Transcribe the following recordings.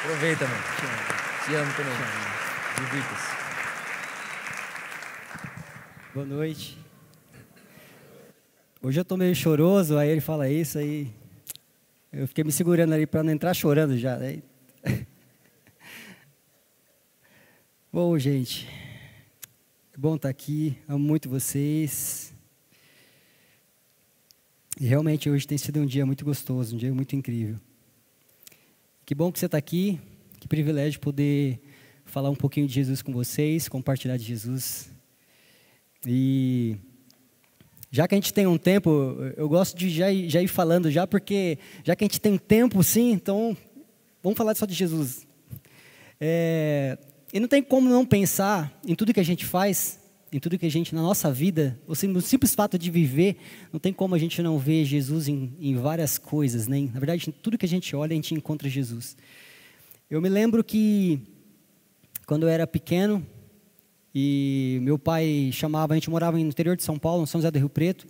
Aproveita, mano. Te amo também. Divirta-se. Boa noite. Hoje eu tô meio choroso, aí ele fala isso, aí eu fiquei me segurando ali para não entrar chorando já. Aí... Bom, gente, é bom estar tá aqui, amo muito vocês. E realmente hoje tem sido um dia muito gostoso, um dia muito incrível. Que bom que você está aqui, que privilégio poder falar um pouquinho de Jesus com vocês, compartilhar de Jesus. E já que a gente tem um tempo, eu gosto de já ir, já ir falando já, porque já que a gente tem tempo, sim, então vamos falar só de Jesus. É, e não tem como não pensar em tudo que a gente faz, em tudo que a gente, na nossa vida, no simples fato de viver, não tem como a gente não ver Jesus em, em várias coisas, né? Na verdade, em tudo que a gente olha, a gente encontra Jesus. Eu me lembro que, quando eu era pequeno, e meu pai chamava, a gente morava no interior de São Paulo, no São José do Rio Preto,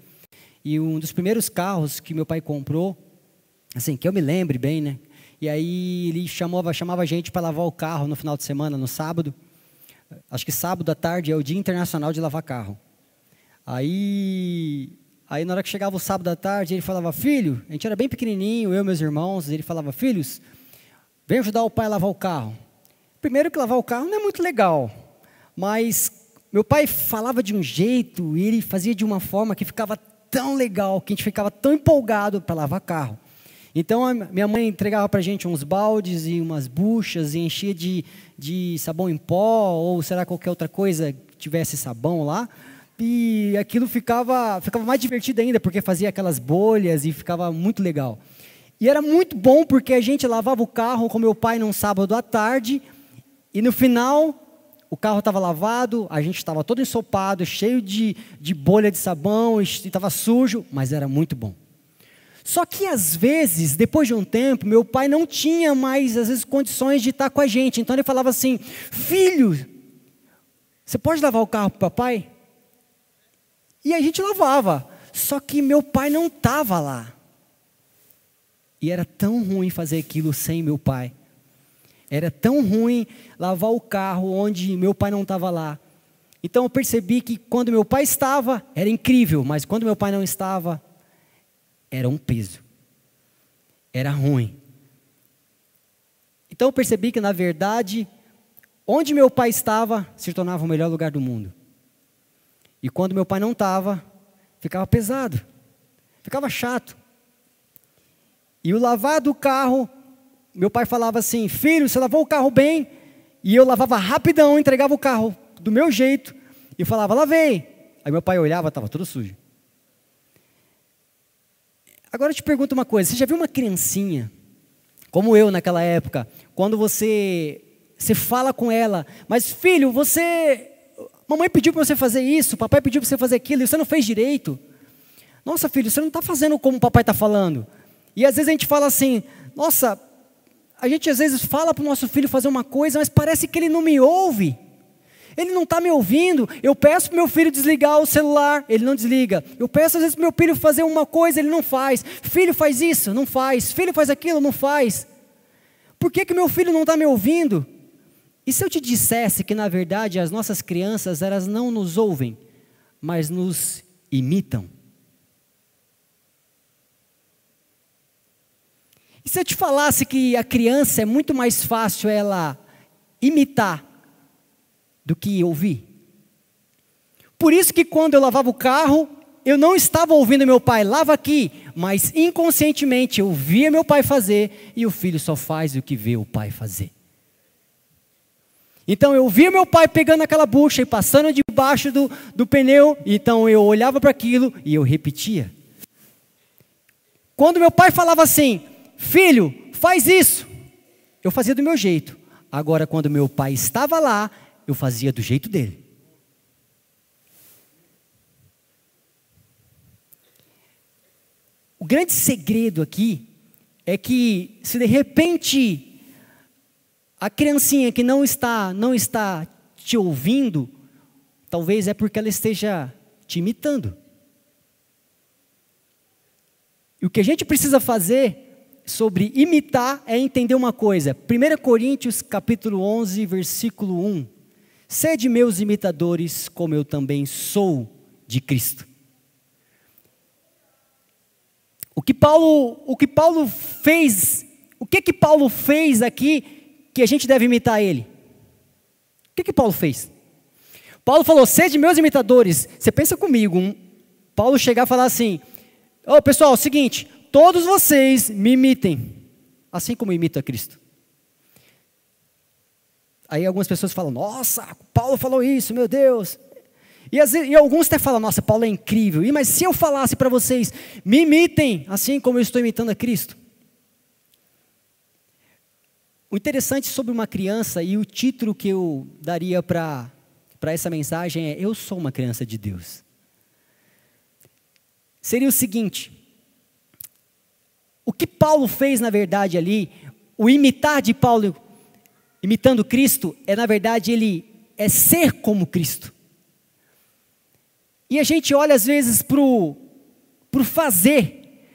e um dos primeiros carros que meu pai comprou, assim, que eu me lembre bem, né? E aí ele chamava, chamava a gente para lavar o carro no final de semana, no sábado. Acho que sábado à tarde é o Dia Internacional de Lavar Carro. Aí, aí na hora que chegava o sábado à tarde, ele falava, filho, a gente era bem pequenininho, eu e meus irmãos, ele falava, filhos, vem ajudar o pai a lavar o carro. Primeiro que lavar o carro não é muito legal, mas meu pai falava de um jeito e ele fazia de uma forma que ficava tão legal, que a gente ficava tão empolgado para lavar carro. Então minha mãe entregava para a gente uns baldes e umas buchas e enchia de, de sabão em pó ou será qualquer outra coisa que tivesse sabão lá. E aquilo ficava, ficava mais divertido ainda, porque fazia aquelas bolhas e ficava muito legal. E era muito bom porque a gente lavava o carro com meu pai num sábado à tarde e no final o carro estava lavado, a gente estava todo ensopado, cheio de, de bolha de sabão, estava sujo, mas era muito bom. Só que às vezes, depois de um tempo, meu pai não tinha mais, às vezes, condições de estar com a gente. Então ele falava assim: Filho, você pode lavar o carro para o papai? E a gente lavava. Só que meu pai não estava lá. E era tão ruim fazer aquilo sem meu pai. Era tão ruim lavar o carro onde meu pai não estava lá. Então eu percebi que quando meu pai estava, era incrível, mas quando meu pai não estava, era um peso. Era ruim. Então eu percebi que, na verdade, onde meu pai estava, se tornava o melhor lugar do mundo. E quando meu pai não estava, ficava pesado, ficava chato. E o lavar do carro meu pai falava assim: Filho, você lavou o carro bem? E eu lavava rapidão, entregava o carro do meu jeito e falava: Lavei. Aí meu pai olhava, estava tudo sujo. Agora eu te pergunto uma coisa: você já viu uma criancinha, como eu naquela época, quando você, você fala com ela, mas filho, você. Mamãe pediu para você fazer isso, papai pediu para você fazer aquilo, e você não fez direito. Nossa, filho, você não está fazendo como o papai está falando. E às vezes a gente fala assim: Nossa, a gente às vezes fala para o nosso filho fazer uma coisa, mas parece que ele não me ouve. Ele não está me ouvindo. Eu peço para meu filho desligar o celular, ele não desliga. Eu peço às vezes para meu filho fazer uma coisa, ele não faz. Filho faz isso, não faz. Filho faz aquilo, não faz. Por que, que meu filho não está me ouvindo? E se eu te dissesse que na verdade as nossas crianças elas não nos ouvem, mas nos imitam? E se eu te falasse que a criança é muito mais fácil ela imitar do que ouvir? Por isso que quando eu lavava o carro, eu não estava ouvindo meu pai, lava aqui, mas inconscientemente eu via meu pai fazer e o filho só faz o que vê o pai fazer. Então eu via meu pai pegando aquela bucha e passando debaixo do, do pneu, então eu olhava para aquilo e eu repetia. Quando meu pai falava assim, filho, faz isso. Eu fazia do meu jeito. Agora, quando meu pai estava lá, eu fazia do jeito dele. O grande segredo aqui é que se de repente a criancinha que não está não está te ouvindo, talvez é porque ela esteja te imitando. E o que a gente precisa fazer sobre imitar é entender uma coisa. 1 Coríntios capítulo 11, versículo 1. Sede meus imitadores, como eu também sou de Cristo. O que Paulo, o que Paulo fez, o que que Paulo fez aqui que a gente deve imitar ele? O que que Paulo fez? Paulo falou: "Sede meus imitadores". Você pensa comigo, um, Paulo chegar e falar assim: "Ô, oh, pessoal, é o seguinte, todos vocês me imitem, assim como imita Cristo". Aí algumas pessoas falam: Nossa, Paulo falou isso, meu Deus. E, e alguns até falam: Nossa, Paulo é incrível. E, mas se eu falasse para vocês, me imitem, assim como eu estou imitando a Cristo. O interessante sobre uma criança e o título que eu daria para essa mensagem é: Eu sou uma criança de Deus. Seria o seguinte: o que Paulo fez na verdade ali, o imitar de Paulo imitando Cristo, é na verdade ele é ser como Cristo. E a gente olha às vezes para o fazer,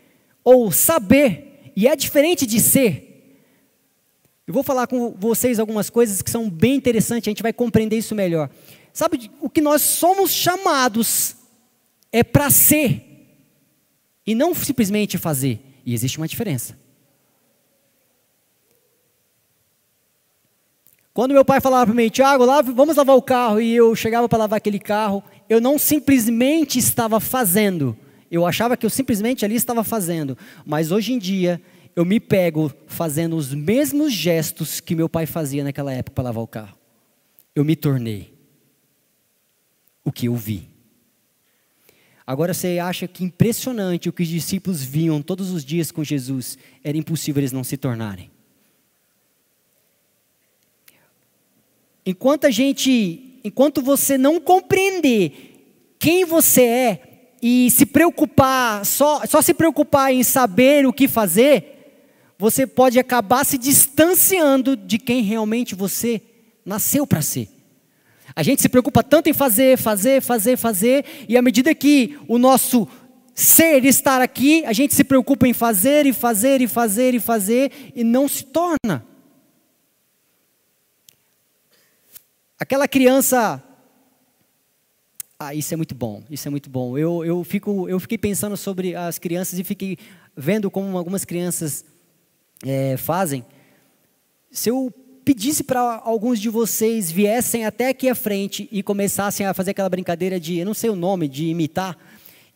ou saber, e é diferente de ser. Eu vou falar com vocês algumas coisas que são bem interessantes, a gente vai compreender isso melhor. Sabe, o que nós somos chamados é para ser, e não simplesmente fazer, e existe uma diferença. Quando meu pai falava para mim, Tiago, vamos lavar o carro, e eu chegava para lavar aquele carro, eu não simplesmente estava fazendo, eu achava que eu simplesmente ali estava fazendo, mas hoje em dia eu me pego fazendo os mesmos gestos que meu pai fazia naquela época para lavar o carro. Eu me tornei o que eu vi. Agora você acha que impressionante o que os discípulos viam todos os dias com Jesus, era impossível eles não se tornarem. Enquanto a gente, enquanto você não compreender quem você é e se preocupar, só, só se preocupar em saber o que fazer, você pode acabar se distanciando de quem realmente você nasceu para ser. A gente se preocupa tanto em fazer, fazer, fazer, fazer, e à medida que o nosso ser estar aqui, a gente se preocupa em fazer e fazer e fazer e fazer e não se torna. Aquela criança. Ah, isso é muito bom, isso é muito bom. Eu, eu, fico, eu fiquei pensando sobre as crianças e fiquei vendo como algumas crianças é, fazem. Se eu pedisse para alguns de vocês viessem até aqui à frente e começassem a fazer aquela brincadeira de, eu não sei o nome, de imitar,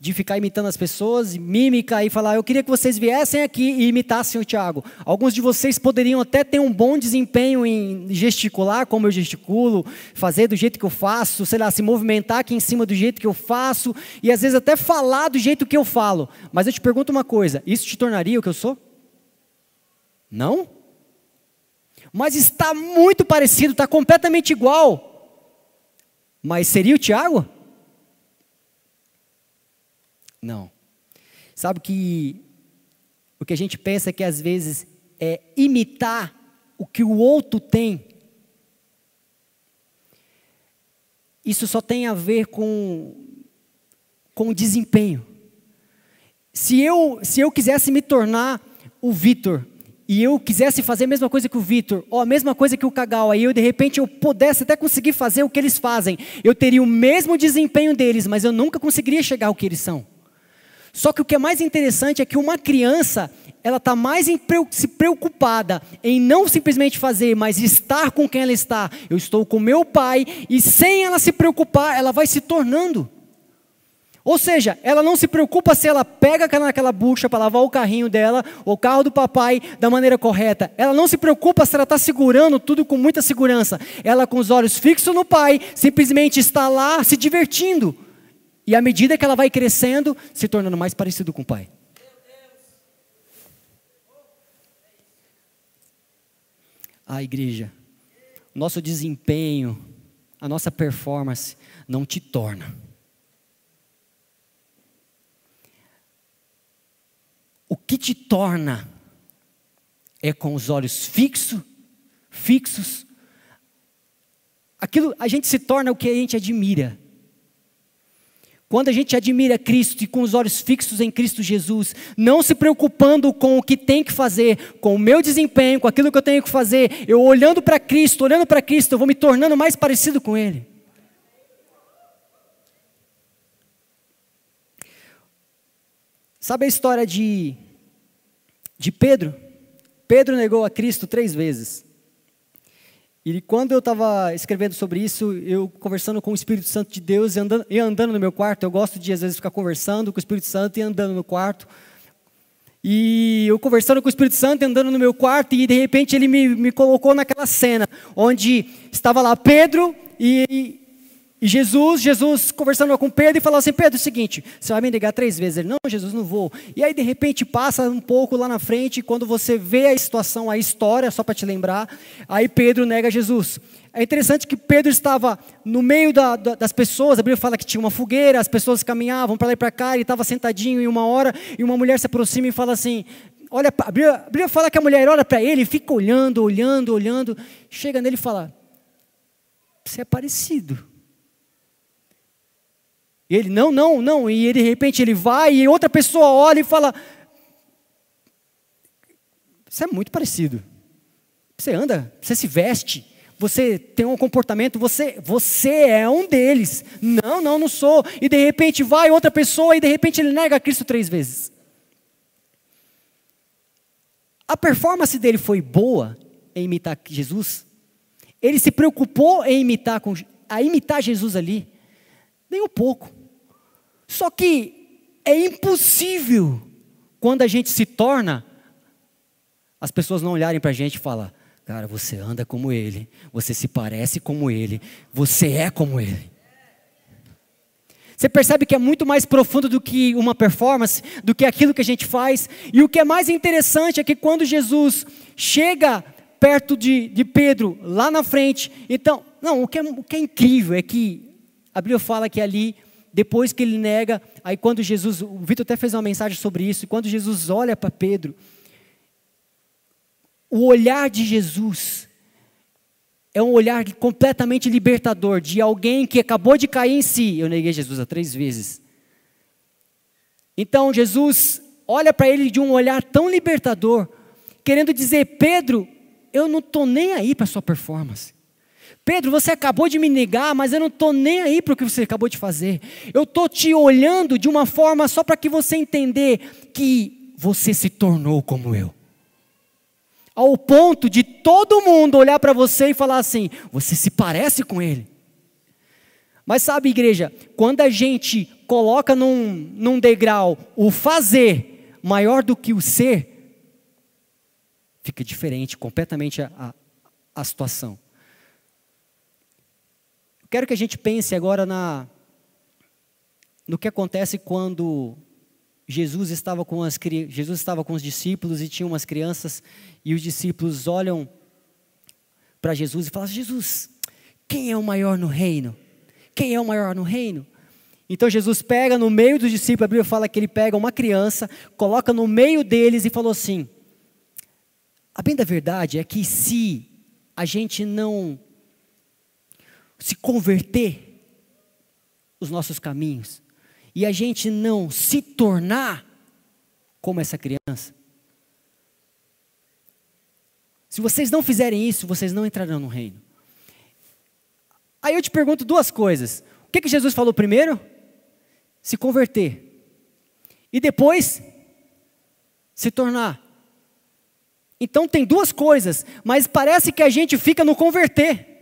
de ficar imitando as pessoas, mímica e falar, eu queria que vocês viessem aqui e imitassem o Tiago. Alguns de vocês poderiam até ter um bom desempenho em gesticular, como eu gesticulo, fazer do jeito que eu faço, sei lá, se movimentar aqui em cima do jeito que eu faço, e às vezes até falar do jeito que eu falo. Mas eu te pergunto uma coisa: isso te tornaria o que eu sou? Não? Mas está muito parecido, está completamente igual. Mas seria o Tiago? Não. Sabe que o que a gente pensa que às vezes é imitar o que o outro tem. Isso só tem a ver com com desempenho. Se eu se eu quisesse me tornar o Vitor e eu quisesse fazer a mesma coisa que o Vitor, ou a mesma coisa que o Cagal, aí eu de repente eu pudesse até conseguir fazer o que eles fazem, eu teria o mesmo desempenho deles, mas eu nunca conseguiria chegar ao que eles são. Só que o que é mais interessante é que uma criança, ela está mais se preocupada em não simplesmente fazer, mas estar com quem ela está. Eu estou com meu pai, e sem ela se preocupar, ela vai se tornando. Ou seja, ela não se preocupa se ela pega naquela bucha para lavar o carrinho dela, ou o carro do papai, da maneira correta. Ela não se preocupa se ela está segurando tudo com muita segurança. Ela, com os olhos fixos no pai, simplesmente está lá se divertindo. E à medida que ela vai crescendo, se tornando mais parecido com o pai. A igreja, nosso desempenho, a nossa performance não te torna. O que te torna é com os olhos fixos, fixos. Aquilo, a gente se torna o que a gente admira. Quando a gente admira Cristo e com os olhos fixos em Cristo Jesus, não se preocupando com o que tem que fazer, com o meu desempenho, com aquilo que eu tenho que fazer, eu olhando para Cristo, olhando para Cristo, eu vou me tornando mais parecido com Ele. Sabe a história de, de Pedro? Pedro negou a Cristo três vezes. E quando eu estava escrevendo sobre isso, eu conversando com o Espírito Santo de Deus e andando, e andando no meu quarto, eu gosto de às vezes ficar conversando com o Espírito Santo e andando no quarto. E eu conversando com o Espírito Santo, andando no meu quarto, e de repente ele me, me colocou naquela cena, onde estava lá Pedro e, e Jesus, Jesus conversando com Pedro e falou assim: Pedro, é o seguinte, você vai me negar três vezes. Ele, não, Jesus, não vou. E aí, de repente, passa um pouco lá na frente, quando você vê a situação, a história, só para te lembrar, aí Pedro nega Jesus. É interessante que Pedro estava no meio da, da, das pessoas, a Bíblia fala que tinha uma fogueira, as pessoas caminhavam para lá e para cá, ele estava sentadinho em uma hora, e uma mulher se aproxima e fala assim: Olha, a Bíblia, a Bíblia fala que a mulher olha para ele, fica olhando, olhando, olhando, chega nele e fala: Você é parecido. E ele, não, não, não. E ele, de repente ele vai e outra pessoa olha e fala: Você é muito parecido. Você anda, você se veste, você tem um comportamento, você, você é um deles. Não, não, não sou. E de repente vai outra pessoa e de repente ele nega Cristo três vezes. A performance dele foi boa em imitar Jesus. Ele se preocupou em imitar, a imitar Jesus ali. Nem um pouco. Só que é impossível quando a gente se torna, as pessoas não olharem para a gente e falar, cara, você anda como ele, você se parece como ele, você é como ele. Você percebe que é muito mais profundo do que uma performance, do que aquilo que a gente faz. E o que é mais interessante é que quando Jesus chega perto de, de Pedro, lá na frente, então, não, o que, é, o que é incrível é que a Bíblia fala que ali depois que ele nega, aí quando Jesus, o Vitor até fez uma mensagem sobre isso, e quando Jesus olha para Pedro, o olhar de Jesus é um olhar completamente libertador de alguém que acabou de cair em si. Eu neguei Jesus há três vezes. Então Jesus olha para ele de um olhar tão libertador, querendo dizer: Pedro, eu não estou nem aí para sua performance. Pedro, você acabou de me negar, mas eu não estou nem aí para o que você acabou de fazer. Eu estou te olhando de uma forma só para que você entender que você se tornou como eu. Ao ponto de todo mundo olhar para você e falar assim: você se parece com ele. Mas sabe, igreja, quando a gente coloca num, num degrau o fazer maior do que o ser, fica diferente completamente a, a, a situação. Quero que a gente pense agora na, no que acontece quando Jesus estava com as Jesus estava com os discípulos e tinha umas crianças e os discípulos olham para Jesus e falam: Jesus, quem é o maior no reino? Quem é o maior no reino? Então Jesus pega no meio dos discípulos, a Bíblia fala que ele pega uma criança, coloca no meio deles e falou assim: A bem da verdade é que se a gente não se converter os nossos caminhos e a gente não se tornar como essa criança, se vocês não fizerem isso, vocês não entrarão no reino. Aí eu te pergunto duas coisas. O que, que Jesus falou primeiro? Se converter. E depois, se tornar. Então tem duas coisas, mas parece que a gente fica no converter.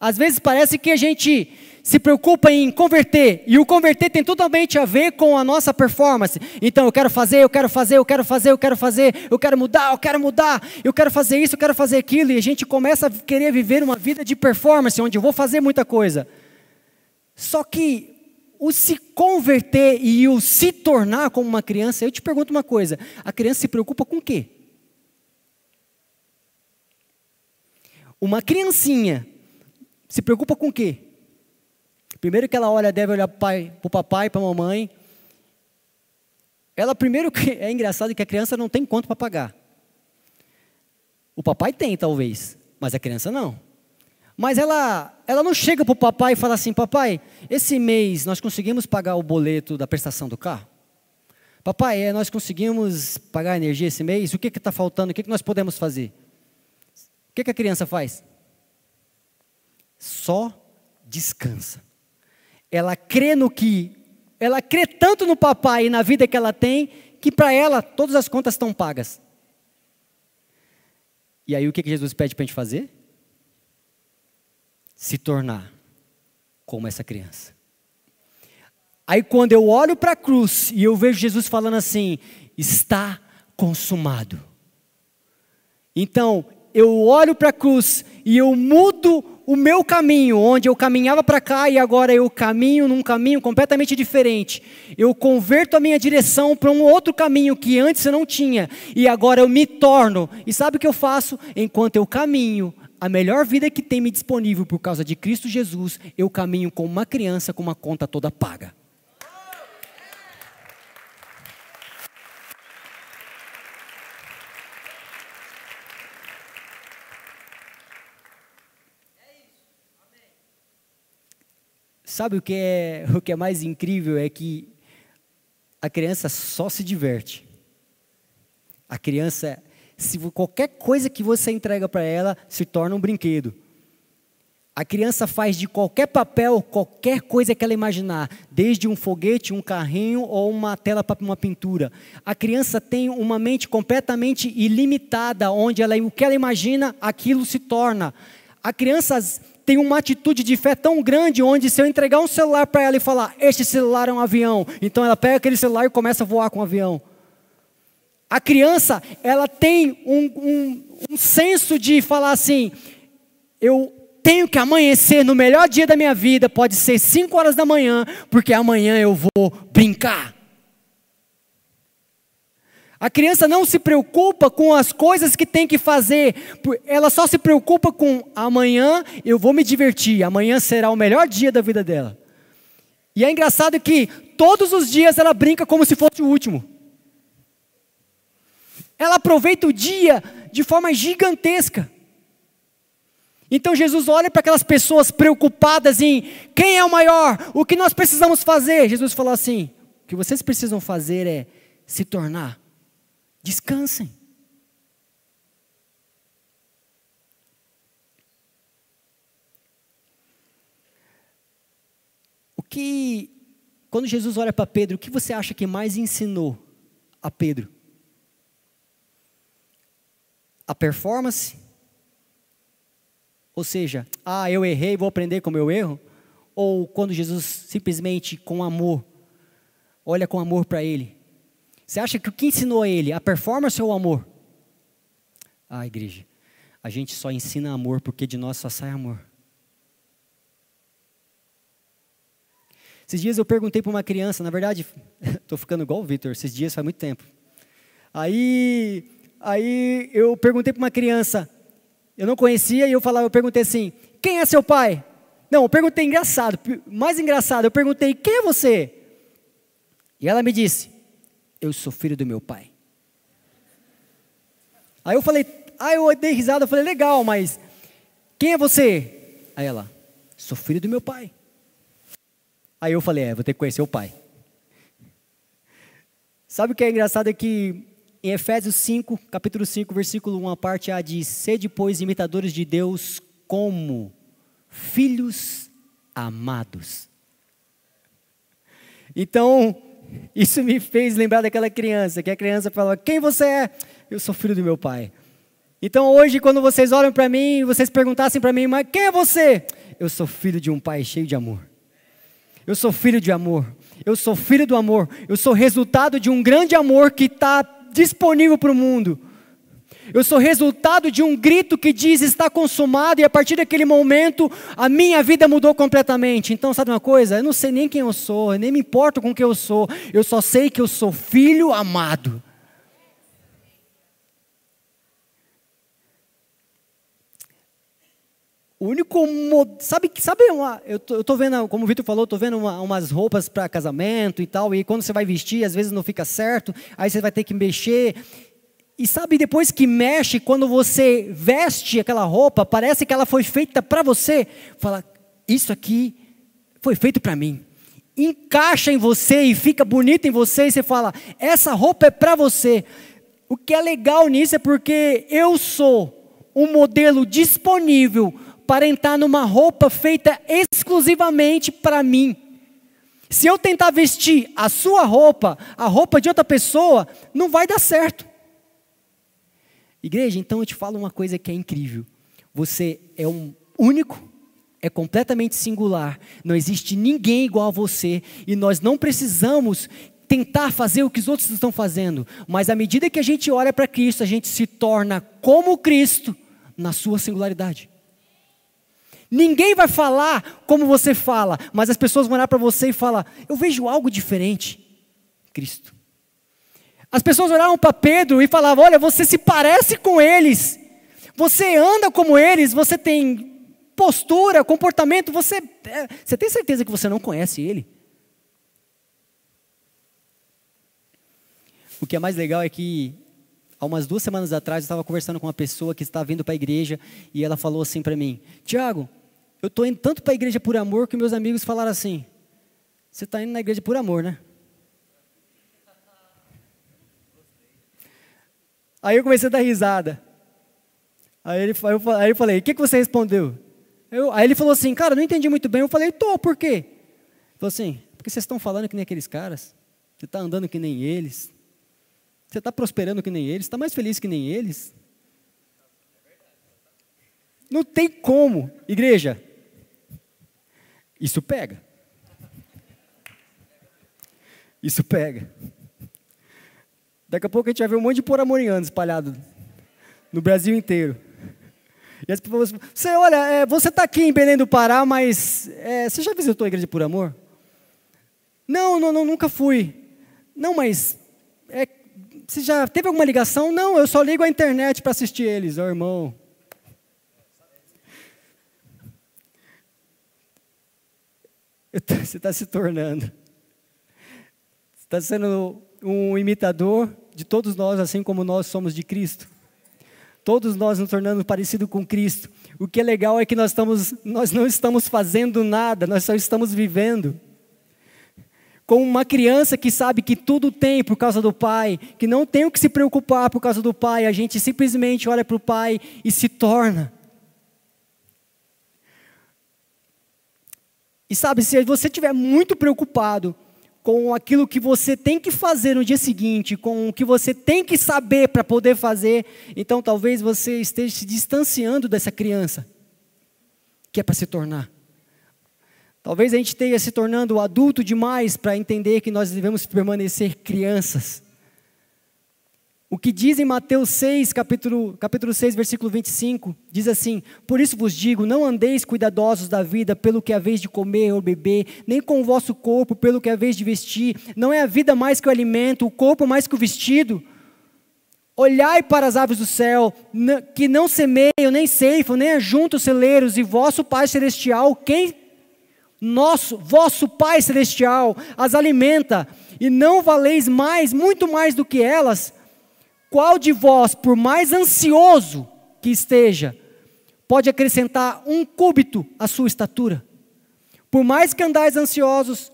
Às vezes parece que a gente se preocupa em converter, e o converter tem totalmente a ver com a nossa performance. Então eu quero fazer, eu quero fazer, eu quero fazer, eu quero fazer, eu quero mudar, eu quero mudar, eu quero fazer isso, eu quero fazer aquilo, e a gente começa a querer viver uma vida de performance, onde eu vou fazer muita coisa. Só que o se converter e o se tornar como uma criança, eu te pergunto uma coisa: a criança se preocupa com o quê? Uma criancinha se preocupa com o quê? Primeiro que ela olha, deve olhar para o papai, para a mamãe. Ela primeiro que é engraçado que a criança não tem quanto para pagar. O papai tem, talvez, mas a criança não. Mas ela, ela não chega para o papai e fala assim: Papai, esse mês nós conseguimos pagar o boleto da prestação do carro? Papai, é, nós conseguimos pagar a energia esse mês? O que está faltando? O que, que nós podemos fazer? O que, que a criança faz? Só descansa. Ela crê no que. Ela crê tanto no papai e na vida que ela tem, que para ela todas as contas estão pagas. E aí o que, Jesus pede para a gente fazer? Se tornar como essa criança. Aí quando eu olho para a cruz e eu vejo Jesus falando assim: está consumado. Então, eu olho para a cruz e eu mudo o meu caminho, onde eu caminhava para cá e agora eu caminho num caminho completamente diferente. Eu converto a minha direção para um outro caminho que antes eu não tinha e agora eu me torno. E sabe o que eu faço? Enquanto eu caminho, a melhor vida que tem me disponível por causa de Cristo Jesus, eu caminho como uma criança com uma conta toda paga. Sabe o que é o que é mais incrível é que a criança só se diverte. A criança, se qualquer coisa que você entrega para ela se torna um brinquedo. A criança faz de qualquer papel qualquer coisa que ela imaginar, desde um foguete, um carrinho ou uma tela para uma pintura. A criança tem uma mente completamente ilimitada, onde ela, o que ela imagina, aquilo se torna. A criança tem uma atitude de fé tão grande, onde se eu entregar um celular para ela e falar, este celular é um avião, então ela pega aquele celular e começa a voar com o avião. A criança, ela tem um, um, um senso de falar assim, eu tenho que amanhecer no melhor dia da minha vida, pode ser 5 horas da manhã, porque amanhã eu vou brincar. A criança não se preocupa com as coisas que tem que fazer, ela só se preocupa com amanhã eu vou me divertir, amanhã será o melhor dia da vida dela. E é engraçado que todos os dias ela brinca como se fosse o último. Ela aproveita o dia de forma gigantesca. Então Jesus olha para aquelas pessoas preocupadas em quem é o maior, o que nós precisamos fazer. Jesus falou assim: o que vocês precisam fazer é se tornar Descansem. O que, quando Jesus olha para Pedro, o que você acha que mais ensinou a Pedro? A performance? Ou seja, ah, eu errei, vou aprender com o meu erro? Ou quando Jesus simplesmente com amor, olha com amor para ele você acha que o que ensinou a ele, a performance ou o amor? Ah, igreja, a gente só ensina amor porque de nós só sai amor. Esses dias eu perguntei para uma criança, na verdade, estou ficando igual o Vitor, esses dias faz muito tempo. Aí, aí eu perguntei para uma criança, eu não conhecia, e eu falava, eu perguntei assim, quem é seu pai? Não, eu perguntei engraçado, mais engraçado, eu perguntei, quem é você? E ela me disse, eu sou filho do meu pai. Aí eu falei, aí eu dei risada, eu falei, legal, mas quem é você? Aí ela, sou filho do meu pai. Aí eu falei, é, vou ter que conhecer o pai. Sabe o que é engraçado é que em Efésios 5, capítulo 5, versículo 1, a parte A diz: Sede, pois, imitadores de Deus como filhos amados. Então, isso me fez lembrar daquela criança, que a criança falava: Quem você é? Eu sou filho do meu pai. Então hoje, quando vocês olham para mim, vocês perguntassem para mim: Mas quem é você? Eu sou filho de um pai cheio de amor. Eu sou filho de amor. Eu sou filho do amor. Eu sou resultado de um grande amor que está disponível para o mundo. Eu sou resultado de um grito que diz está consumado, e a partir daquele momento a minha vida mudou completamente. Então, sabe uma coisa? Eu não sei nem quem eu sou, eu nem me importo com quem eu sou, eu só sei que eu sou filho amado. O único. Sabe, sabe uma, eu, tô, eu tô vendo, como o Vitor falou, estou vendo uma, umas roupas para casamento e tal, e quando você vai vestir, às vezes não fica certo, aí você vai ter que mexer. E sabe, depois que mexe, quando você veste aquela roupa, parece que ela foi feita para você. Fala, isso aqui foi feito para mim. Encaixa em você e fica bonito em você, e você fala, essa roupa é para você. O que é legal nisso é porque eu sou um modelo disponível para entrar numa roupa feita exclusivamente para mim. Se eu tentar vestir a sua roupa, a roupa de outra pessoa, não vai dar certo. Igreja, então eu te falo uma coisa que é incrível. Você é um único, é completamente singular. Não existe ninguém igual a você e nós não precisamos tentar fazer o que os outros estão fazendo, mas à medida que a gente olha para Cristo, a gente se torna como Cristo na sua singularidade. Ninguém vai falar como você fala, mas as pessoas vão olhar para você e falar: Eu vejo algo diferente. Cristo. As pessoas olhavam para Pedro e falavam: Olha, você se parece com eles, você anda como eles, você tem postura, comportamento, você, é, você tem certeza que você não conhece ele? O que é mais legal é que, há umas duas semanas atrás, eu estava conversando com uma pessoa que está vindo para a igreja e ela falou assim para mim: Tiago, eu estou indo tanto para a igreja por amor que meus amigos falaram assim: Você está indo na igreja por amor, né? Aí eu comecei a dar risada. Aí, ele, aí, eu, aí eu falei, o que, que você respondeu? Eu, aí ele falou assim, cara, não entendi muito bem. Eu falei, tô, por quê? Ele falou assim, porque vocês estão falando que nem aqueles caras. Você está andando que nem eles. Você está prosperando que nem eles. Está mais feliz que nem eles. Não tem como, igreja. Isso pega. Isso pega. Daqui a pouco a gente vai ver um monte de poramoriano espalhado no Brasil inteiro. E as pessoas, você olha, é, você está aqui em Belém do Pará, mas é, você já visitou a igreja por amor? Não, não, não, nunca fui. Não, mas é, você já teve alguma ligação? Não, eu só ligo a internet para assistir eles, ó irmão. Você está se tornando. Você está sendo um imitador de todos nós, assim como nós somos de Cristo. Todos nós nos tornando parecido com Cristo. O que é legal é que nós, estamos, nós não estamos fazendo nada, nós só estamos vivendo. Como uma criança que sabe que tudo tem por causa do pai, que não tem o que se preocupar por causa do pai, a gente simplesmente olha para o pai e se torna. E sabe, se você estiver muito preocupado com aquilo que você tem que fazer no dia seguinte, com o que você tem que saber para poder fazer, então talvez você esteja se distanciando dessa criança que é para se tornar. Talvez a gente esteja se tornando adulto demais para entender que nós devemos permanecer crianças. O que diz em Mateus 6, capítulo, capítulo 6, versículo 25, diz assim: Por isso vos digo, não andeis cuidadosos da vida pelo que é a vez de comer ou beber, nem com o vosso corpo pelo que é a vez de vestir. Não é a vida mais que o alimento, o corpo mais que o vestido. Olhai para as aves do céu, que não semeiam, nem ceifam, nem ajuntam celeiros, e vosso Pai Celestial, quem? Nosso, vosso Pai Celestial, as alimenta, e não valeis mais, muito mais do que elas. Qual de vós, por mais ansioso que esteja, pode acrescentar um cúbito à sua estatura? Por mais que andais ansiosos,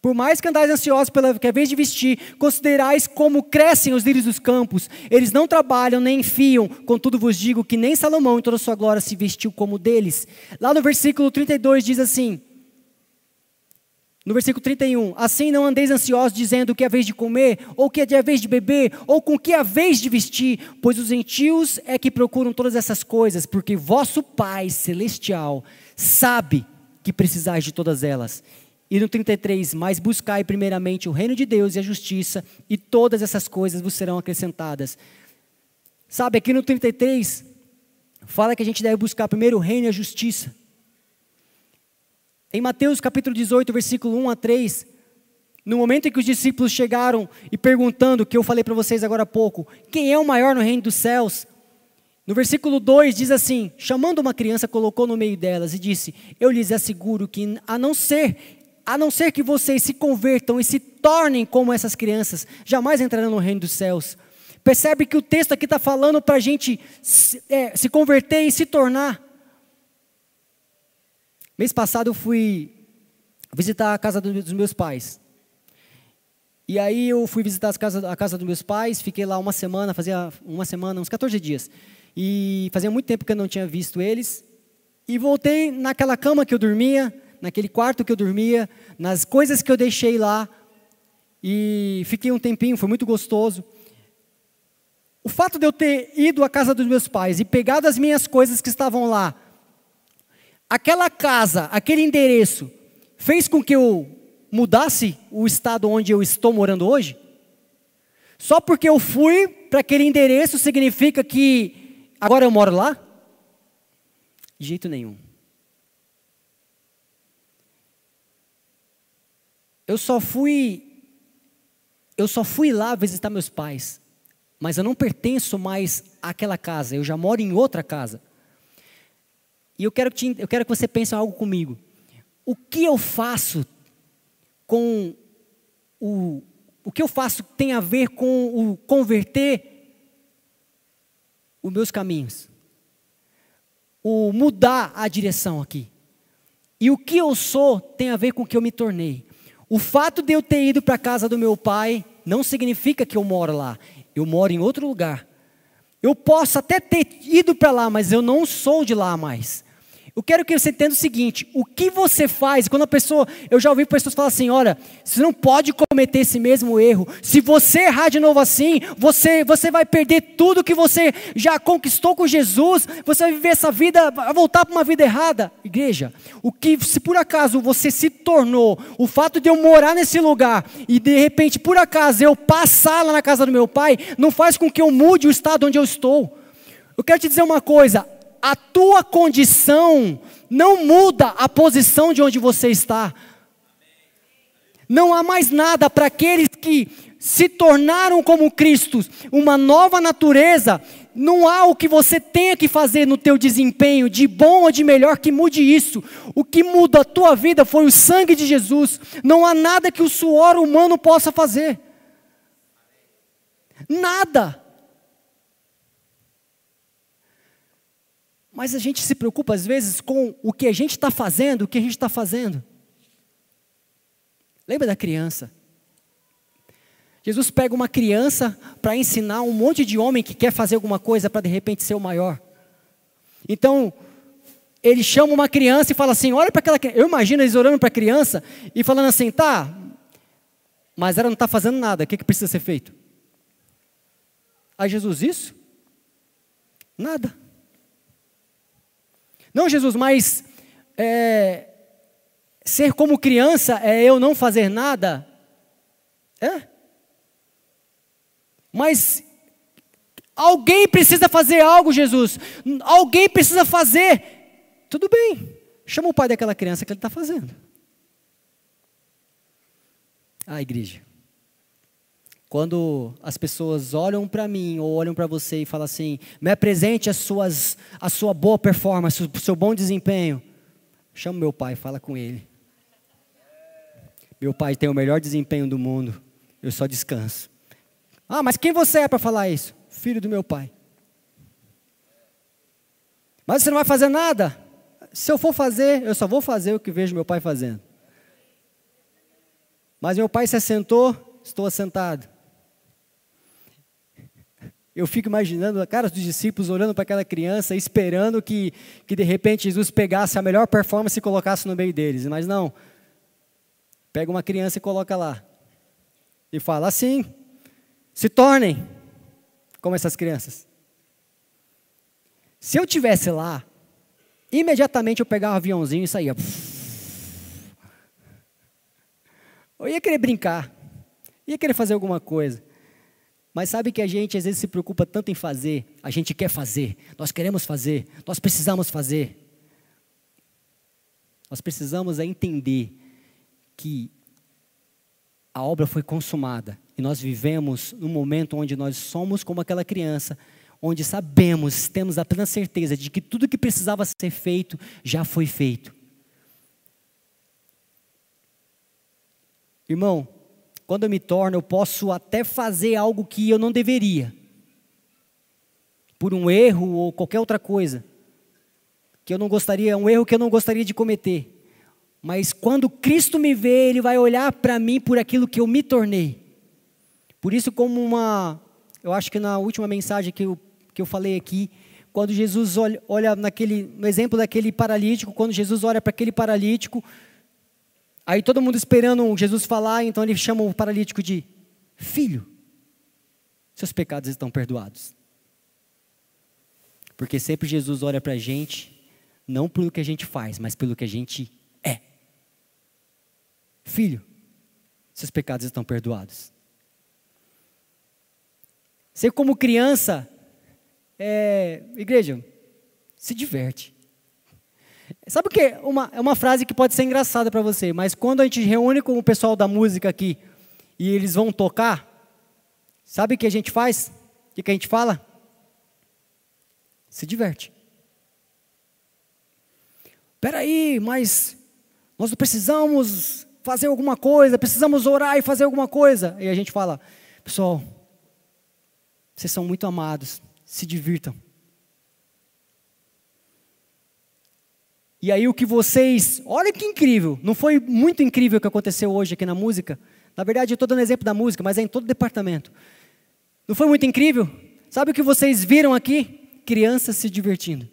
por mais que andais ansiosos pela que a vez de vestir, considerais como crescem os lírios dos campos. Eles não trabalham nem enfiam, contudo vos digo que nem Salomão em toda a sua glória se vestiu como deles. Lá no versículo 32 diz assim: no versículo 31, assim não andeis ansiosos dizendo o que é a vez de comer, ou o que é a vez de beber, ou com que é a vez de vestir, pois os gentios é que procuram todas essas coisas, porque vosso Pai celestial sabe que precisais de todas elas. E no 33, mas buscai primeiramente o reino de Deus e a justiça, e todas essas coisas vos serão acrescentadas. Sabe, aqui no 33, fala que a gente deve buscar primeiro o reino e a justiça. Em Mateus capítulo 18, versículo 1 a 3, no momento em que os discípulos chegaram e perguntando, que eu falei para vocês agora há pouco, quem é o maior no reino dos céus? No versículo 2 diz assim: chamando uma criança, colocou no meio delas e disse: Eu lhes asseguro que, a não ser a não ser que vocês se convertam e se tornem como essas crianças, jamais entrarão no reino dos céus. Percebe que o texto aqui está falando para a gente se, é, se converter e se tornar. Mês passado eu fui visitar a casa dos meus pais. E aí eu fui visitar casa, a casa dos meus pais, fiquei lá uma semana, fazia uma semana, uns 14 dias. E fazia muito tempo que eu não tinha visto eles. E voltei naquela cama que eu dormia, naquele quarto que eu dormia, nas coisas que eu deixei lá. E fiquei um tempinho, foi muito gostoso. O fato de eu ter ido à casa dos meus pais e pegado as minhas coisas que estavam lá, aquela casa, aquele endereço, fez com que eu mudasse o estado onde eu estou morando hoje? Só porque eu fui para aquele endereço significa que agora eu moro lá? De jeito nenhum. Eu só fui eu só fui lá visitar meus pais, mas eu não pertenço mais àquela casa, eu já moro em outra casa. E eu quero que, te, eu quero que você pense algo comigo. O que eu faço com o, o que eu faço tem a ver com o converter os meus caminhos, o mudar a direção aqui. E o que eu sou tem a ver com o que eu me tornei. O fato de eu ter ido para a casa do meu pai não significa que eu moro lá. Eu moro em outro lugar. Eu posso até ter ido para lá, mas eu não sou de lá mais. Eu quero que você entenda o seguinte: o que você faz, quando a pessoa, eu já ouvi pessoas falar assim: olha, você não pode cometer esse mesmo erro. Se você errar de novo assim, você, você vai perder tudo que você já conquistou com Jesus, você vai viver essa vida, vai voltar para uma vida errada. Igreja, o que, se por acaso você se tornou, o fato de eu morar nesse lugar e de repente, por acaso, eu passar lá na casa do meu pai, não faz com que eu mude o estado onde eu estou. Eu quero te dizer uma coisa: a tua condição não muda a posição de onde você está. Não há mais nada para aqueles que se tornaram como Cristo, uma nova natureza. Não há o que você tenha que fazer no teu desempenho, de bom ou de melhor, que mude isso. O que muda a tua vida foi o sangue de Jesus. Não há nada que o suor humano possa fazer. Nada. Mas a gente se preocupa às vezes com o que a gente está fazendo, o que a gente está fazendo. Lembra da criança? Jesus pega uma criança para ensinar um monte de homem que quer fazer alguma coisa para de repente ser o maior. Então, ele chama uma criança e fala assim: olha para aquela criança. Eu imagino eles orando para a criança e falando assim: tá, mas ela não está fazendo nada, o que, que precisa ser feito? A Jesus, isso? Nada. Não, Jesus, mas é, ser como criança é eu não fazer nada? É? Mas alguém precisa fazer algo, Jesus. Alguém precisa fazer. Tudo bem. Chama o pai daquela criança que ele está fazendo. Ah, igreja. Quando as pessoas olham para mim ou olham para você e falam assim: me apresente as suas, a sua boa performance, o seu bom desempenho. Chama meu pai, fala com ele. Meu pai tem o melhor desempenho do mundo, eu só descanso. Ah, mas quem você é para falar isso? Filho do meu pai. Mas você não vai fazer nada? Se eu for fazer, eu só vou fazer o que vejo meu pai fazendo. Mas meu pai se assentou, estou assentado. Eu fico imaginando a cara dos discípulos olhando para aquela criança, esperando que, que de repente Jesus pegasse a melhor performance e colocasse no meio deles. Mas não. Pega uma criança e coloca lá. E fala assim: se tornem como essas crianças. Se eu tivesse lá, imediatamente eu pegava um aviãozinho e saía. Eu ia querer brincar, ia querer fazer alguma coisa. Mas sabe que a gente às vezes se preocupa tanto em fazer, a gente quer fazer, nós queremos fazer, nós precisamos fazer. Nós precisamos é entender que a obra foi consumada e nós vivemos num momento onde nós somos como aquela criança, onde sabemos, temos a plena certeza de que tudo que precisava ser feito já foi feito. Irmão, quando eu me torno, eu posso até fazer algo que eu não deveria, por um erro ou qualquer outra coisa, que eu não gostaria, um erro que eu não gostaria de cometer. Mas quando Cristo me vê, Ele vai olhar para mim por aquilo que eu me tornei. Por isso, como uma, eu acho que na última mensagem que eu, que eu falei aqui, quando Jesus olha, olha naquele, no exemplo daquele paralítico, quando Jesus olha para aquele paralítico, aí todo mundo esperando Jesus falar, então ele chama o paralítico de filho. Seus pecados estão perdoados. Porque sempre Jesus olha para a gente, não pelo que a gente faz, mas pelo que a gente é. Filho, seus pecados estão perdoados. Você, como criança, é, igreja, se diverte. Sabe o que? Uma, é uma frase que pode ser engraçada para você, mas quando a gente reúne com o pessoal da música aqui e eles vão tocar, sabe o que a gente faz? O que a gente fala? Se diverte. Peraí, mas nós precisamos fazer alguma coisa, precisamos orar e fazer alguma coisa. E a gente fala, pessoal, vocês são muito amados. Se divirtam. E aí o que vocês. Olha que incrível! Não foi muito incrível o que aconteceu hoje aqui na música? Na verdade, eu estou dando exemplo da música, mas é em todo departamento. Não foi muito incrível? Sabe o que vocês viram aqui? Crianças se divertindo.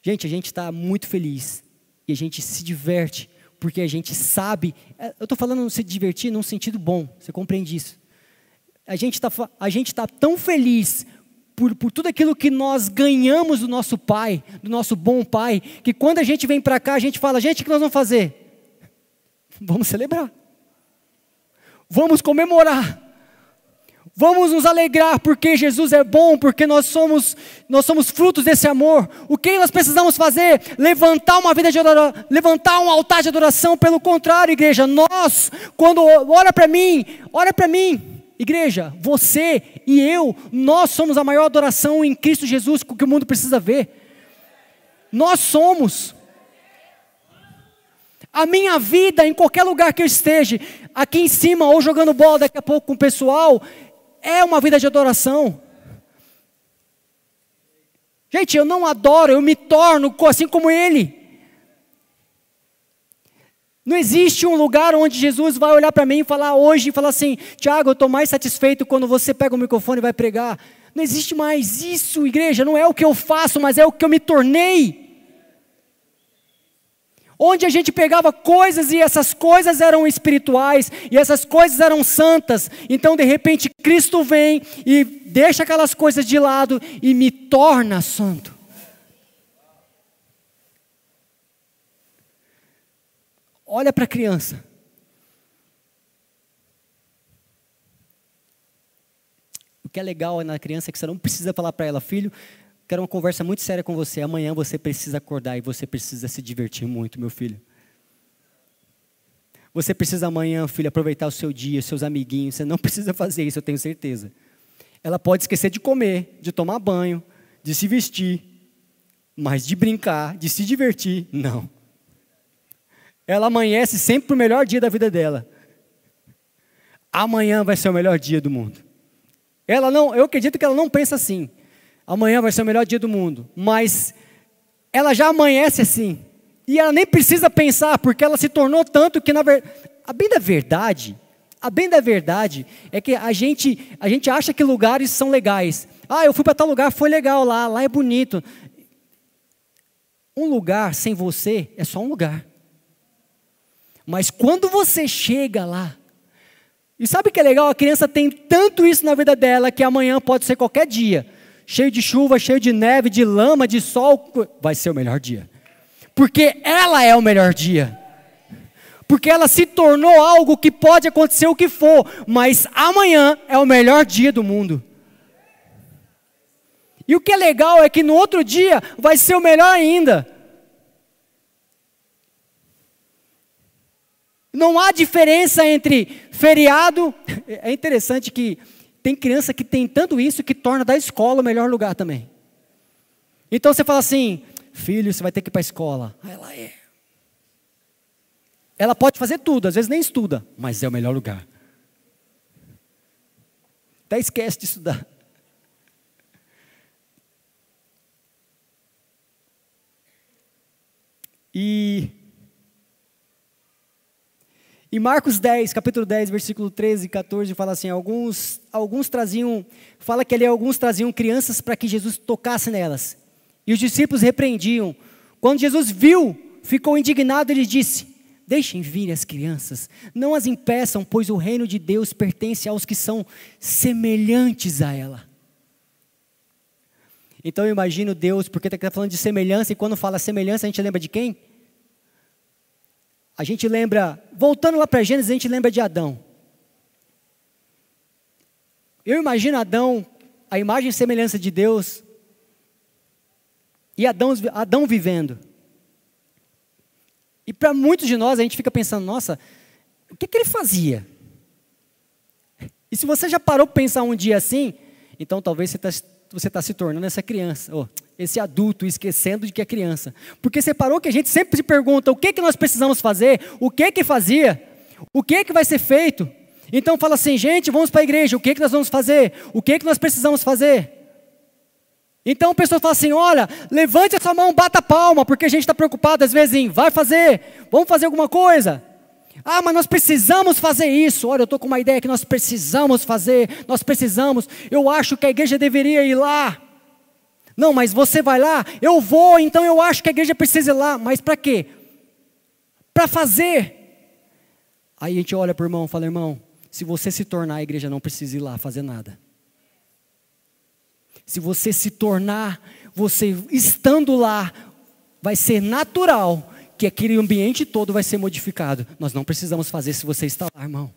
Gente, a gente está muito feliz. E a gente se diverte, porque a gente sabe. É, eu estou falando se divertir num sentido bom, você compreende isso? a gente está tá tão feliz por, por tudo aquilo que nós ganhamos do nosso pai, do nosso bom pai, que quando a gente vem para cá, a gente fala: gente, o que nós vamos fazer? Vamos celebrar, vamos comemorar, vamos nos alegrar, porque Jesus é bom, porque nós somos, nós somos frutos desse amor. O que nós precisamos fazer? Levantar uma vida de adoração, levantar um altar de adoração. Pelo contrário, igreja, nós, quando olha para mim, olha para mim. Igreja, você e eu, nós somos a maior adoração em Cristo Jesus que o mundo precisa ver. Nós somos. A minha vida, em qualquer lugar que eu esteja, aqui em cima ou jogando bola daqui a pouco com o pessoal, é uma vida de adoração. Gente, eu não adoro, eu me torno assim como Ele. Não existe um lugar onde Jesus vai olhar para mim e falar hoje e falar assim: Tiago, eu estou mais satisfeito quando você pega o microfone e vai pregar. Não existe mais isso, igreja. Não é o que eu faço, mas é o que eu me tornei. Onde a gente pegava coisas e essas coisas eram espirituais e essas coisas eram santas. Então, de repente, Cristo vem e deixa aquelas coisas de lado e me torna santo. Olha para a criança. O que é legal na criança é que você não precisa falar para ela, filho, quero uma conversa muito séria com você. Amanhã você precisa acordar e você precisa se divertir muito, meu filho. Você precisa amanhã, filho, aproveitar o seu dia, seus amiguinhos. Você não precisa fazer isso, eu tenho certeza. Ela pode esquecer de comer, de tomar banho, de se vestir, mas de brincar, de se divertir, não ela amanhece sempre o melhor dia da vida dela. Amanhã vai ser o melhor dia do mundo. Ela não, eu acredito que ela não pensa assim. Amanhã vai ser o melhor dia do mundo, mas ela já amanhece assim. E ela nem precisa pensar, porque ela se tornou tanto que na verdade, a bem da verdade, a bem da verdade é que a gente, a gente acha que lugares são legais. Ah, eu fui para tal lugar, foi legal lá, lá é bonito. Um lugar sem você é só um lugar. Mas quando você chega lá, e sabe o que é legal? A criança tem tanto isso na vida dela que amanhã pode ser qualquer dia. Cheio de chuva, cheio de neve, de lama, de sol, vai ser o melhor dia. Porque ela é o melhor dia. Porque ela se tornou algo que pode acontecer o que for, mas amanhã é o melhor dia do mundo. E o que é legal é que no outro dia vai ser o melhor ainda. Não há diferença entre feriado. É interessante que tem criança que tem tanto isso que torna da escola o melhor lugar também. Então você fala assim, filho, você vai ter que ir para a escola. Ela é. Ela pode fazer tudo, às vezes nem estuda, mas é o melhor lugar. Até esquece de estudar. E em Marcos 10, capítulo 10, versículo 13 e 14, fala assim: alguns, alguns traziam, fala que ali alguns traziam crianças para que Jesus tocasse nelas. E os discípulos repreendiam. Quando Jesus viu, ficou indignado e lhe disse: Deixem vir as crianças, não as impeçam, pois o reino de Deus pertence aos que são semelhantes a ela. Então eu imagino Deus, porque está falando de semelhança, e quando fala semelhança, a gente lembra de quem? A gente lembra, voltando lá para Gênesis, a gente lembra de Adão. Eu imagino Adão, a imagem e semelhança de Deus, e Adão, Adão vivendo. E para muitos de nós, a gente fica pensando, nossa, o que, que ele fazia? E se você já parou para pensar um dia assim, então talvez você está você está se tornando essa criança, oh, esse adulto, esquecendo de que é criança. Porque você parou que a gente sempre se pergunta o que, que nós precisamos fazer, o que que fazia, o que que vai ser feito. Então fala assim, gente, vamos para a igreja, o que que nós vamos fazer? O que que nós precisamos fazer? Então a pessoa fala assim: olha, levante a sua mão, bata a palma, porque a gente está preocupado às vezes em vai fazer, vamos fazer alguma coisa. Ah, mas nós precisamos fazer isso. Olha, eu estou com uma ideia que nós precisamos fazer, nós precisamos. Eu acho que a igreja deveria ir lá. Não, mas você vai lá? Eu vou, então eu acho que a igreja precisa ir lá. Mas para quê? Para fazer. Aí a gente olha para o irmão e fala: irmão, se você se tornar, a igreja não precisa ir lá fazer nada. Se você se tornar, você estando lá, vai ser natural que aquele ambiente todo vai ser modificado. Nós não precisamos fazer se você está lá, irmão.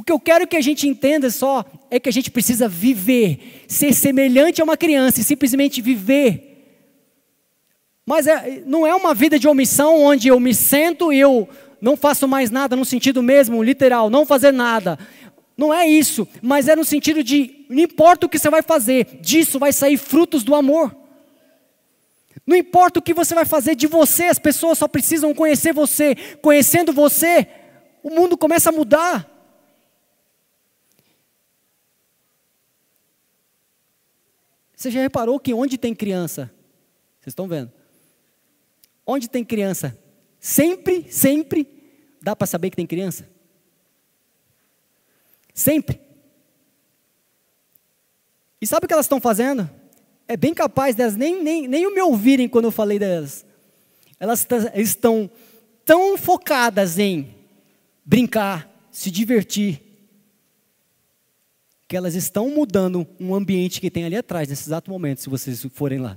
O que eu quero que a gente entenda só é que a gente precisa viver, ser semelhante a uma criança e simplesmente viver. Mas é, não é uma vida de omissão onde eu me sento e eu não faço mais nada no sentido mesmo, literal, não fazer nada. Não é isso, mas é no sentido de não importa o que você vai fazer, disso vai sair frutos do amor. Não importa o que você vai fazer de você, as pessoas só precisam conhecer você. Conhecendo você, o mundo começa a mudar. Você já reparou que onde tem criança, vocês estão vendo? Onde tem criança, sempre, sempre dá para saber que tem criança? Sempre. E sabe o que elas estão fazendo? é bem capaz delas nem, nem, nem me ouvirem quando eu falei delas. Elas estão tão focadas em brincar, se divertir, que elas estão mudando um ambiente que tem ali atrás, nesse exato momento, se vocês forem lá.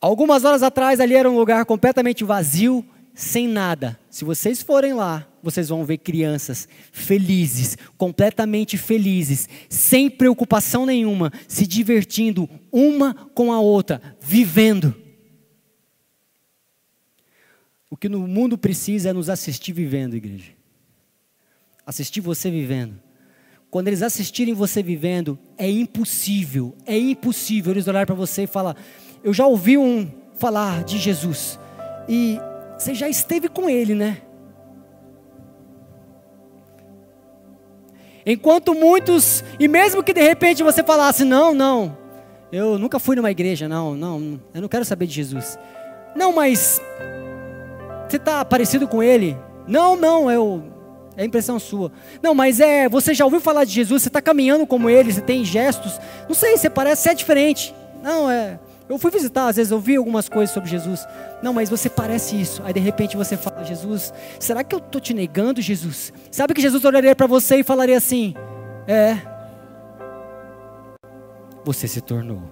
Algumas horas atrás ali era um lugar completamente vazio, sem nada. Se vocês forem lá, vocês vão ver crianças felizes, completamente felizes, sem preocupação nenhuma, se divertindo uma com a outra, vivendo. O que no mundo precisa é nos assistir vivendo, igreja. Assistir você vivendo. Quando eles assistirem você vivendo, é impossível, é impossível eles olharem para você e falar: Eu já ouvi um falar de Jesus, e você já esteve com ele, né? Enquanto muitos, e mesmo que de repente você falasse, não, não, eu nunca fui numa igreja, não, não, eu não quero saber de Jesus. Não, mas você está parecido com ele? Não, não, eu, é impressão sua. Não, mas é, você já ouviu falar de Jesus, você está caminhando como ele, você tem gestos. Não sei, você parece ser diferente. Não, é, eu fui visitar, às vezes eu vi algumas coisas sobre Jesus. Não, mas você parece isso. Aí de repente você fala, Jesus, será que eu estou te negando, Jesus? Sabe que Jesus olharia para você e falaria assim: É, você se tornou.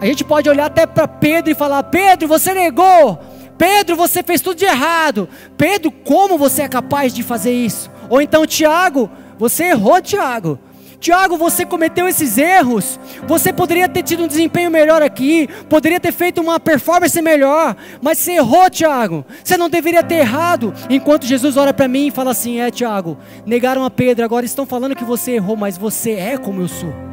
A gente pode olhar até para Pedro e falar: Pedro, você negou. Pedro, você fez tudo de errado. Pedro, como você é capaz de fazer isso? Ou então, Tiago, você errou, Tiago. Tiago, você cometeu esses erros. Você poderia ter tido um desempenho melhor aqui, poderia ter feito uma performance melhor, mas você errou, Tiago. Você não deveria ter errado. Enquanto Jesus olha para mim e fala assim: É, Tiago, negaram a Pedro, agora estão falando que você errou, mas você é como eu sou.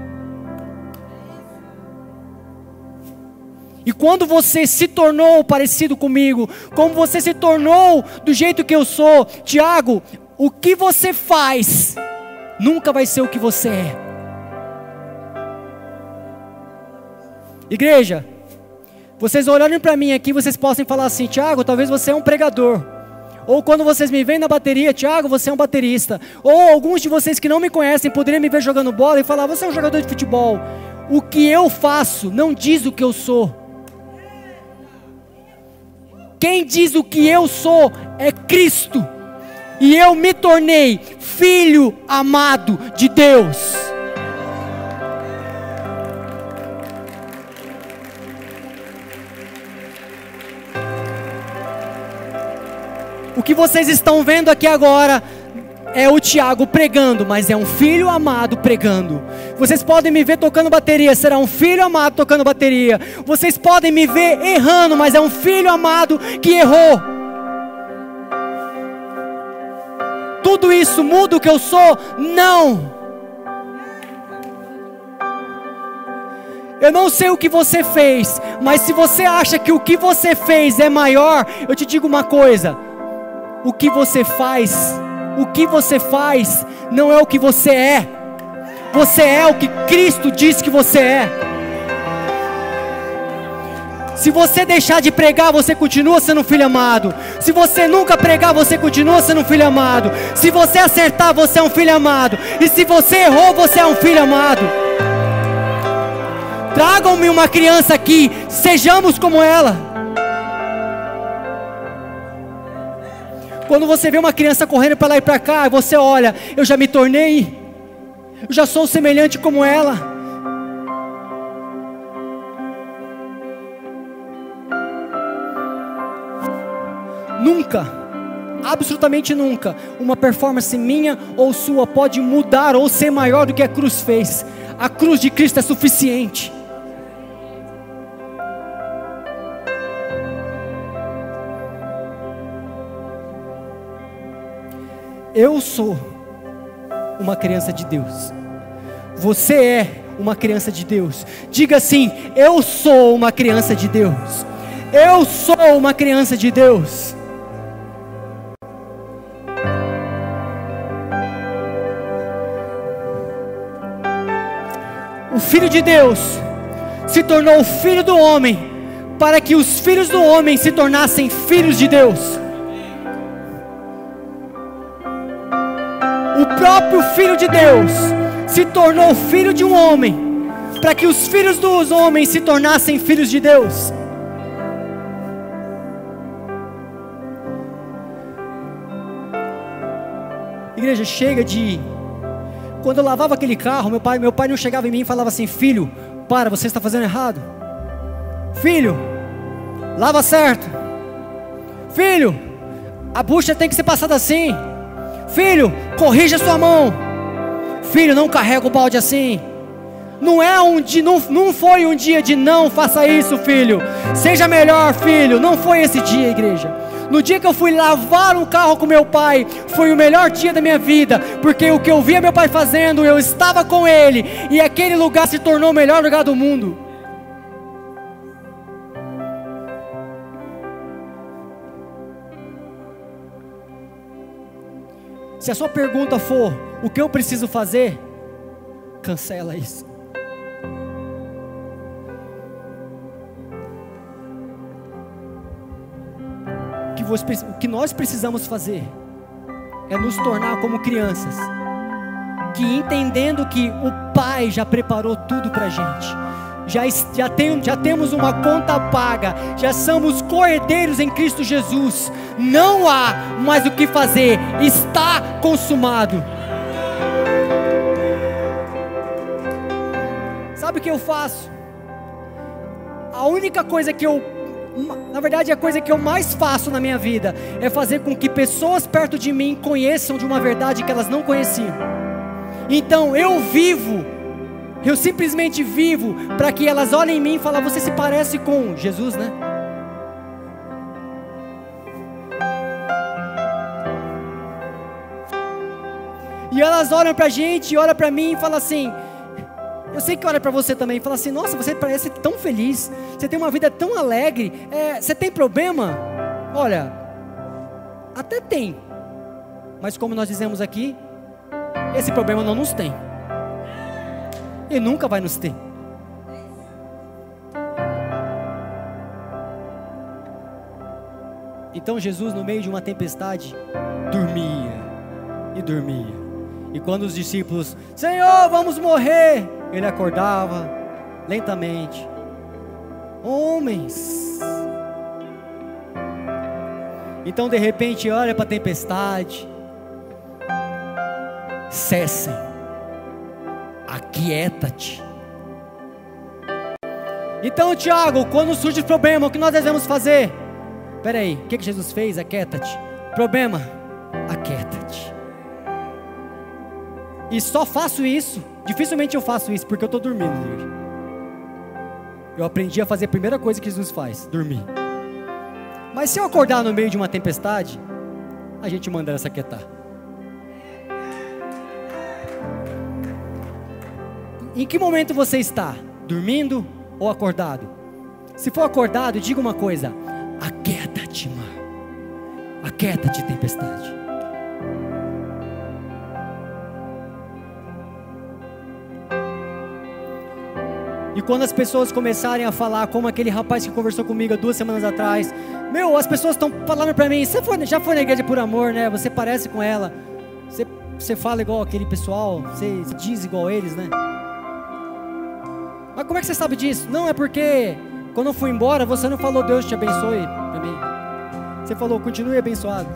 E quando você se tornou parecido comigo, como você se tornou do jeito que eu sou, Tiago, o que você faz nunca vai ser o que você é. Igreja, vocês olhando para mim aqui, vocês possam falar assim: Tiago, talvez você é um pregador. Ou quando vocês me veem na bateria, Tiago, você é um baterista. Ou alguns de vocês que não me conhecem poderiam me ver jogando bola e falar: você é um jogador de futebol. O que eu faço não diz o que eu sou. Quem diz o que eu sou é Cristo. E eu me tornei filho amado de Deus. O que vocês estão vendo aqui agora é o Tiago pregando, mas é um filho amado pregando. Vocês podem me ver tocando bateria, será um filho amado tocando bateria. Vocês podem me ver errando, mas é um filho amado que errou. Tudo isso muda o que eu sou? Não. Eu não sei o que você fez, mas se você acha que o que você fez é maior, eu te digo uma coisa: o que você faz, o que você faz não é o que você é. Você é o que Cristo diz que você é. Se você deixar de pregar, você continua sendo filho amado. Se você nunca pregar, você continua sendo filho amado. Se você acertar, você é um filho amado. E se você errou, você é um filho amado. Tragam-me uma criança aqui, sejamos como ela. Quando você vê uma criança correndo para lá e para cá, você olha, eu já me tornei, eu já sou semelhante como ela. Nunca, absolutamente nunca, uma performance minha ou sua pode mudar ou ser maior do que a cruz fez. A cruz de Cristo é suficiente. Eu sou uma criança de Deus. Você é uma criança de Deus. Diga assim: Eu sou uma criança de Deus. Eu sou uma criança de Deus. O Filho de Deus se tornou o Filho do homem, para que os filhos do homem se tornassem filhos de Deus. Próprio Filho de Deus se tornou filho de um homem, para que os filhos dos homens se tornassem filhos de Deus. Igreja, chega de. Quando eu lavava aquele carro, meu pai, meu pai não chegava em mim e falava assim: Filho, para, você está fazendo errado. Filho, lava certo. Filho, a bucha tem que ser passada assim. Filho, corrija sua mão. Filho, não carrega o balde assim. Não é um dia, não, não foi um dia de não faça isso, filho. Seja melhor, filho. Não foi esse dia, igreja. No dia que eu fui lavar um carro com meu pai, foi o melhor dia da minha vida, porque o que eu via meu pai fazendo, eu estava com ele, e aquele lugar se tornou o melhor lugar do mundo. Se a sua pergunta for o que eu preciso fazer, cancela isso. O que nós precisamos fazer é nos tornar como crianças, que entendendo que o Pai já preparou tudo para a gente já, já, tem, já temos uma conta paga, já somos cordeiros em Cristo Jesus, não há mais o que fazer, está consumado. Sabe o que eu faço? A única coisa que eu, na verdade, a coisa que eu mais faço na minha vida é fazer com que pessoas perto de mim conheçam de uma verdade que elas não conheciam. Então eu vivo eu simplesmente vivo para que elas olhem em mim e falem: Você se parece com Jesus, né? E elas olham para a gente, olham para mim e falam assim: Eu sei que olha para você também e fala assim: Nossa, você parece tão feliz, você tem uma vida tão alegre, é, você tem problema? Olha, até tem, mas como nós dizemos aqui, esse problema não nos tem, e nunca vai nos ter. Então Jesus, no meio de uma tempestade, dormia e dormia. E quando os discípulos, Senhor, vamos morrer, ele acordava lentamente. Homens. Então de repente olha para a tempestade. Cessem. Aquieta-te. Então, Tiago, quando surge problema, o que nós devemos fazer? Espera aí, o que, que Jesus fez? Aquieta-te. Problema, aquieta-te. E só faço isso, dificilmente eu faço isso, porque eu estou dormindo. Eu aprendi a fazer a primeira coisa que Jesus faz, dormir. Mas se eu acordar no meio de uma tempestade, a gente manda essa aquietar. Em que momento você está? Dormindo ou acordado? Se for acordado, diga uma coisa: Aquieta-te, mar. Aquieta-te, tempestade. E quando as pessoas começarem a falar, como aquele rapaz que conversou comigo há duas semanas atrás, meu, as pessoas estão falando para mim, você foi, já foi na igreja por amor, né? Você parece com ela, você, você fala igual aquele pessoal, você diz igual eles, né? Mas como é que você sabe disso? Não, é porque quando eu fui embora, você não falou Deus te abençoe para mim. Você falou continue abençoado.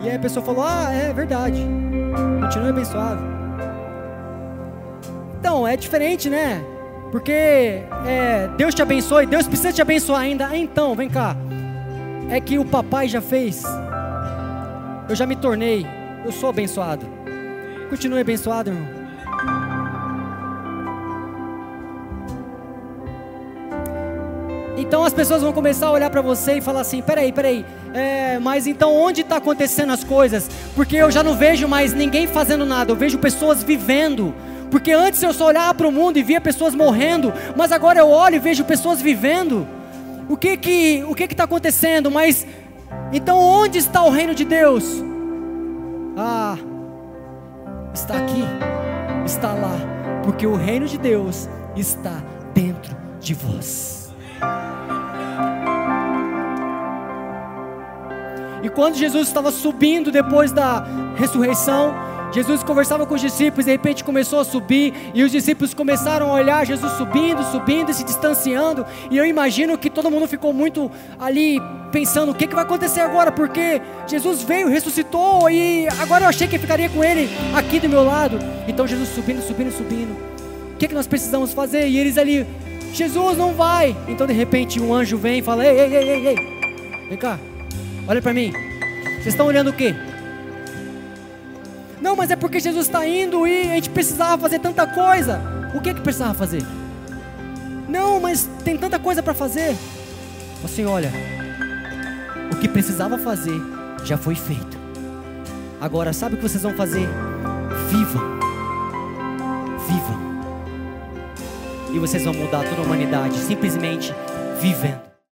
E aí a pessoa falou: Ah, é verdade. Continue abençoado. Então, é diferente, né? Porque é, Deus te abençoe, Deus precisa te abençoar ainda. Ah, então, vem cá. É que o papai já fez. Eu já me tornei. Eu sou abençoado. Continue abençoado, irmão. Então as pessoas vão começar a olhar para você e falar assim: peraí, peraí, é, mas então onde está acontecendo as coisas? Porque eu já não vejo mais ninguém fazendo nada, eu vejo pessoas vivendo. Porque antes eu só olhava para o mundo e via pessoas morrendo, mas agora eu olho e vejo pessoas vivendo. O que que o que está acontecendo? Mas então onde está o reino de Deus? Ah, está aqui, está lá, porque o reino de Deus está dentro de vós. E quando Jesus estava subindo depois da ressurreição, Jesus conversava com os discípulos, de repente começou a subir, e os discípulos começaram a olhar Jesus subindo, subindo e se distanciando. E eu imagino que todo mundo ficou muito ali pensando: o que, que vai acontecer agora? Porque Jesus veio, ressuscitou, e agora eu achei que ficaria com ele aqui do meu lado. Então Jesus subindo, subindo, subindo. O que, que nós precisamos fazer? E eles ali, Jesus não vai. Então de repente um anjo vem e fala: Ei, ei, ei, ei, ei, vem cá, olha para mim. Vocês estão olhando o quê? Não, mas é porque Jesus está indo e a gente precisava fazer tanta coisa. O que é que precisava fazer? Não, mas tem tanta coisa para fazer. Assim, olha, o que precisava fazer já foi feito. Agora, sabe o que vocês vão fazer? Vivam. Vivam. E vocês vão mudar toda a humanidade simplesmente vivendo.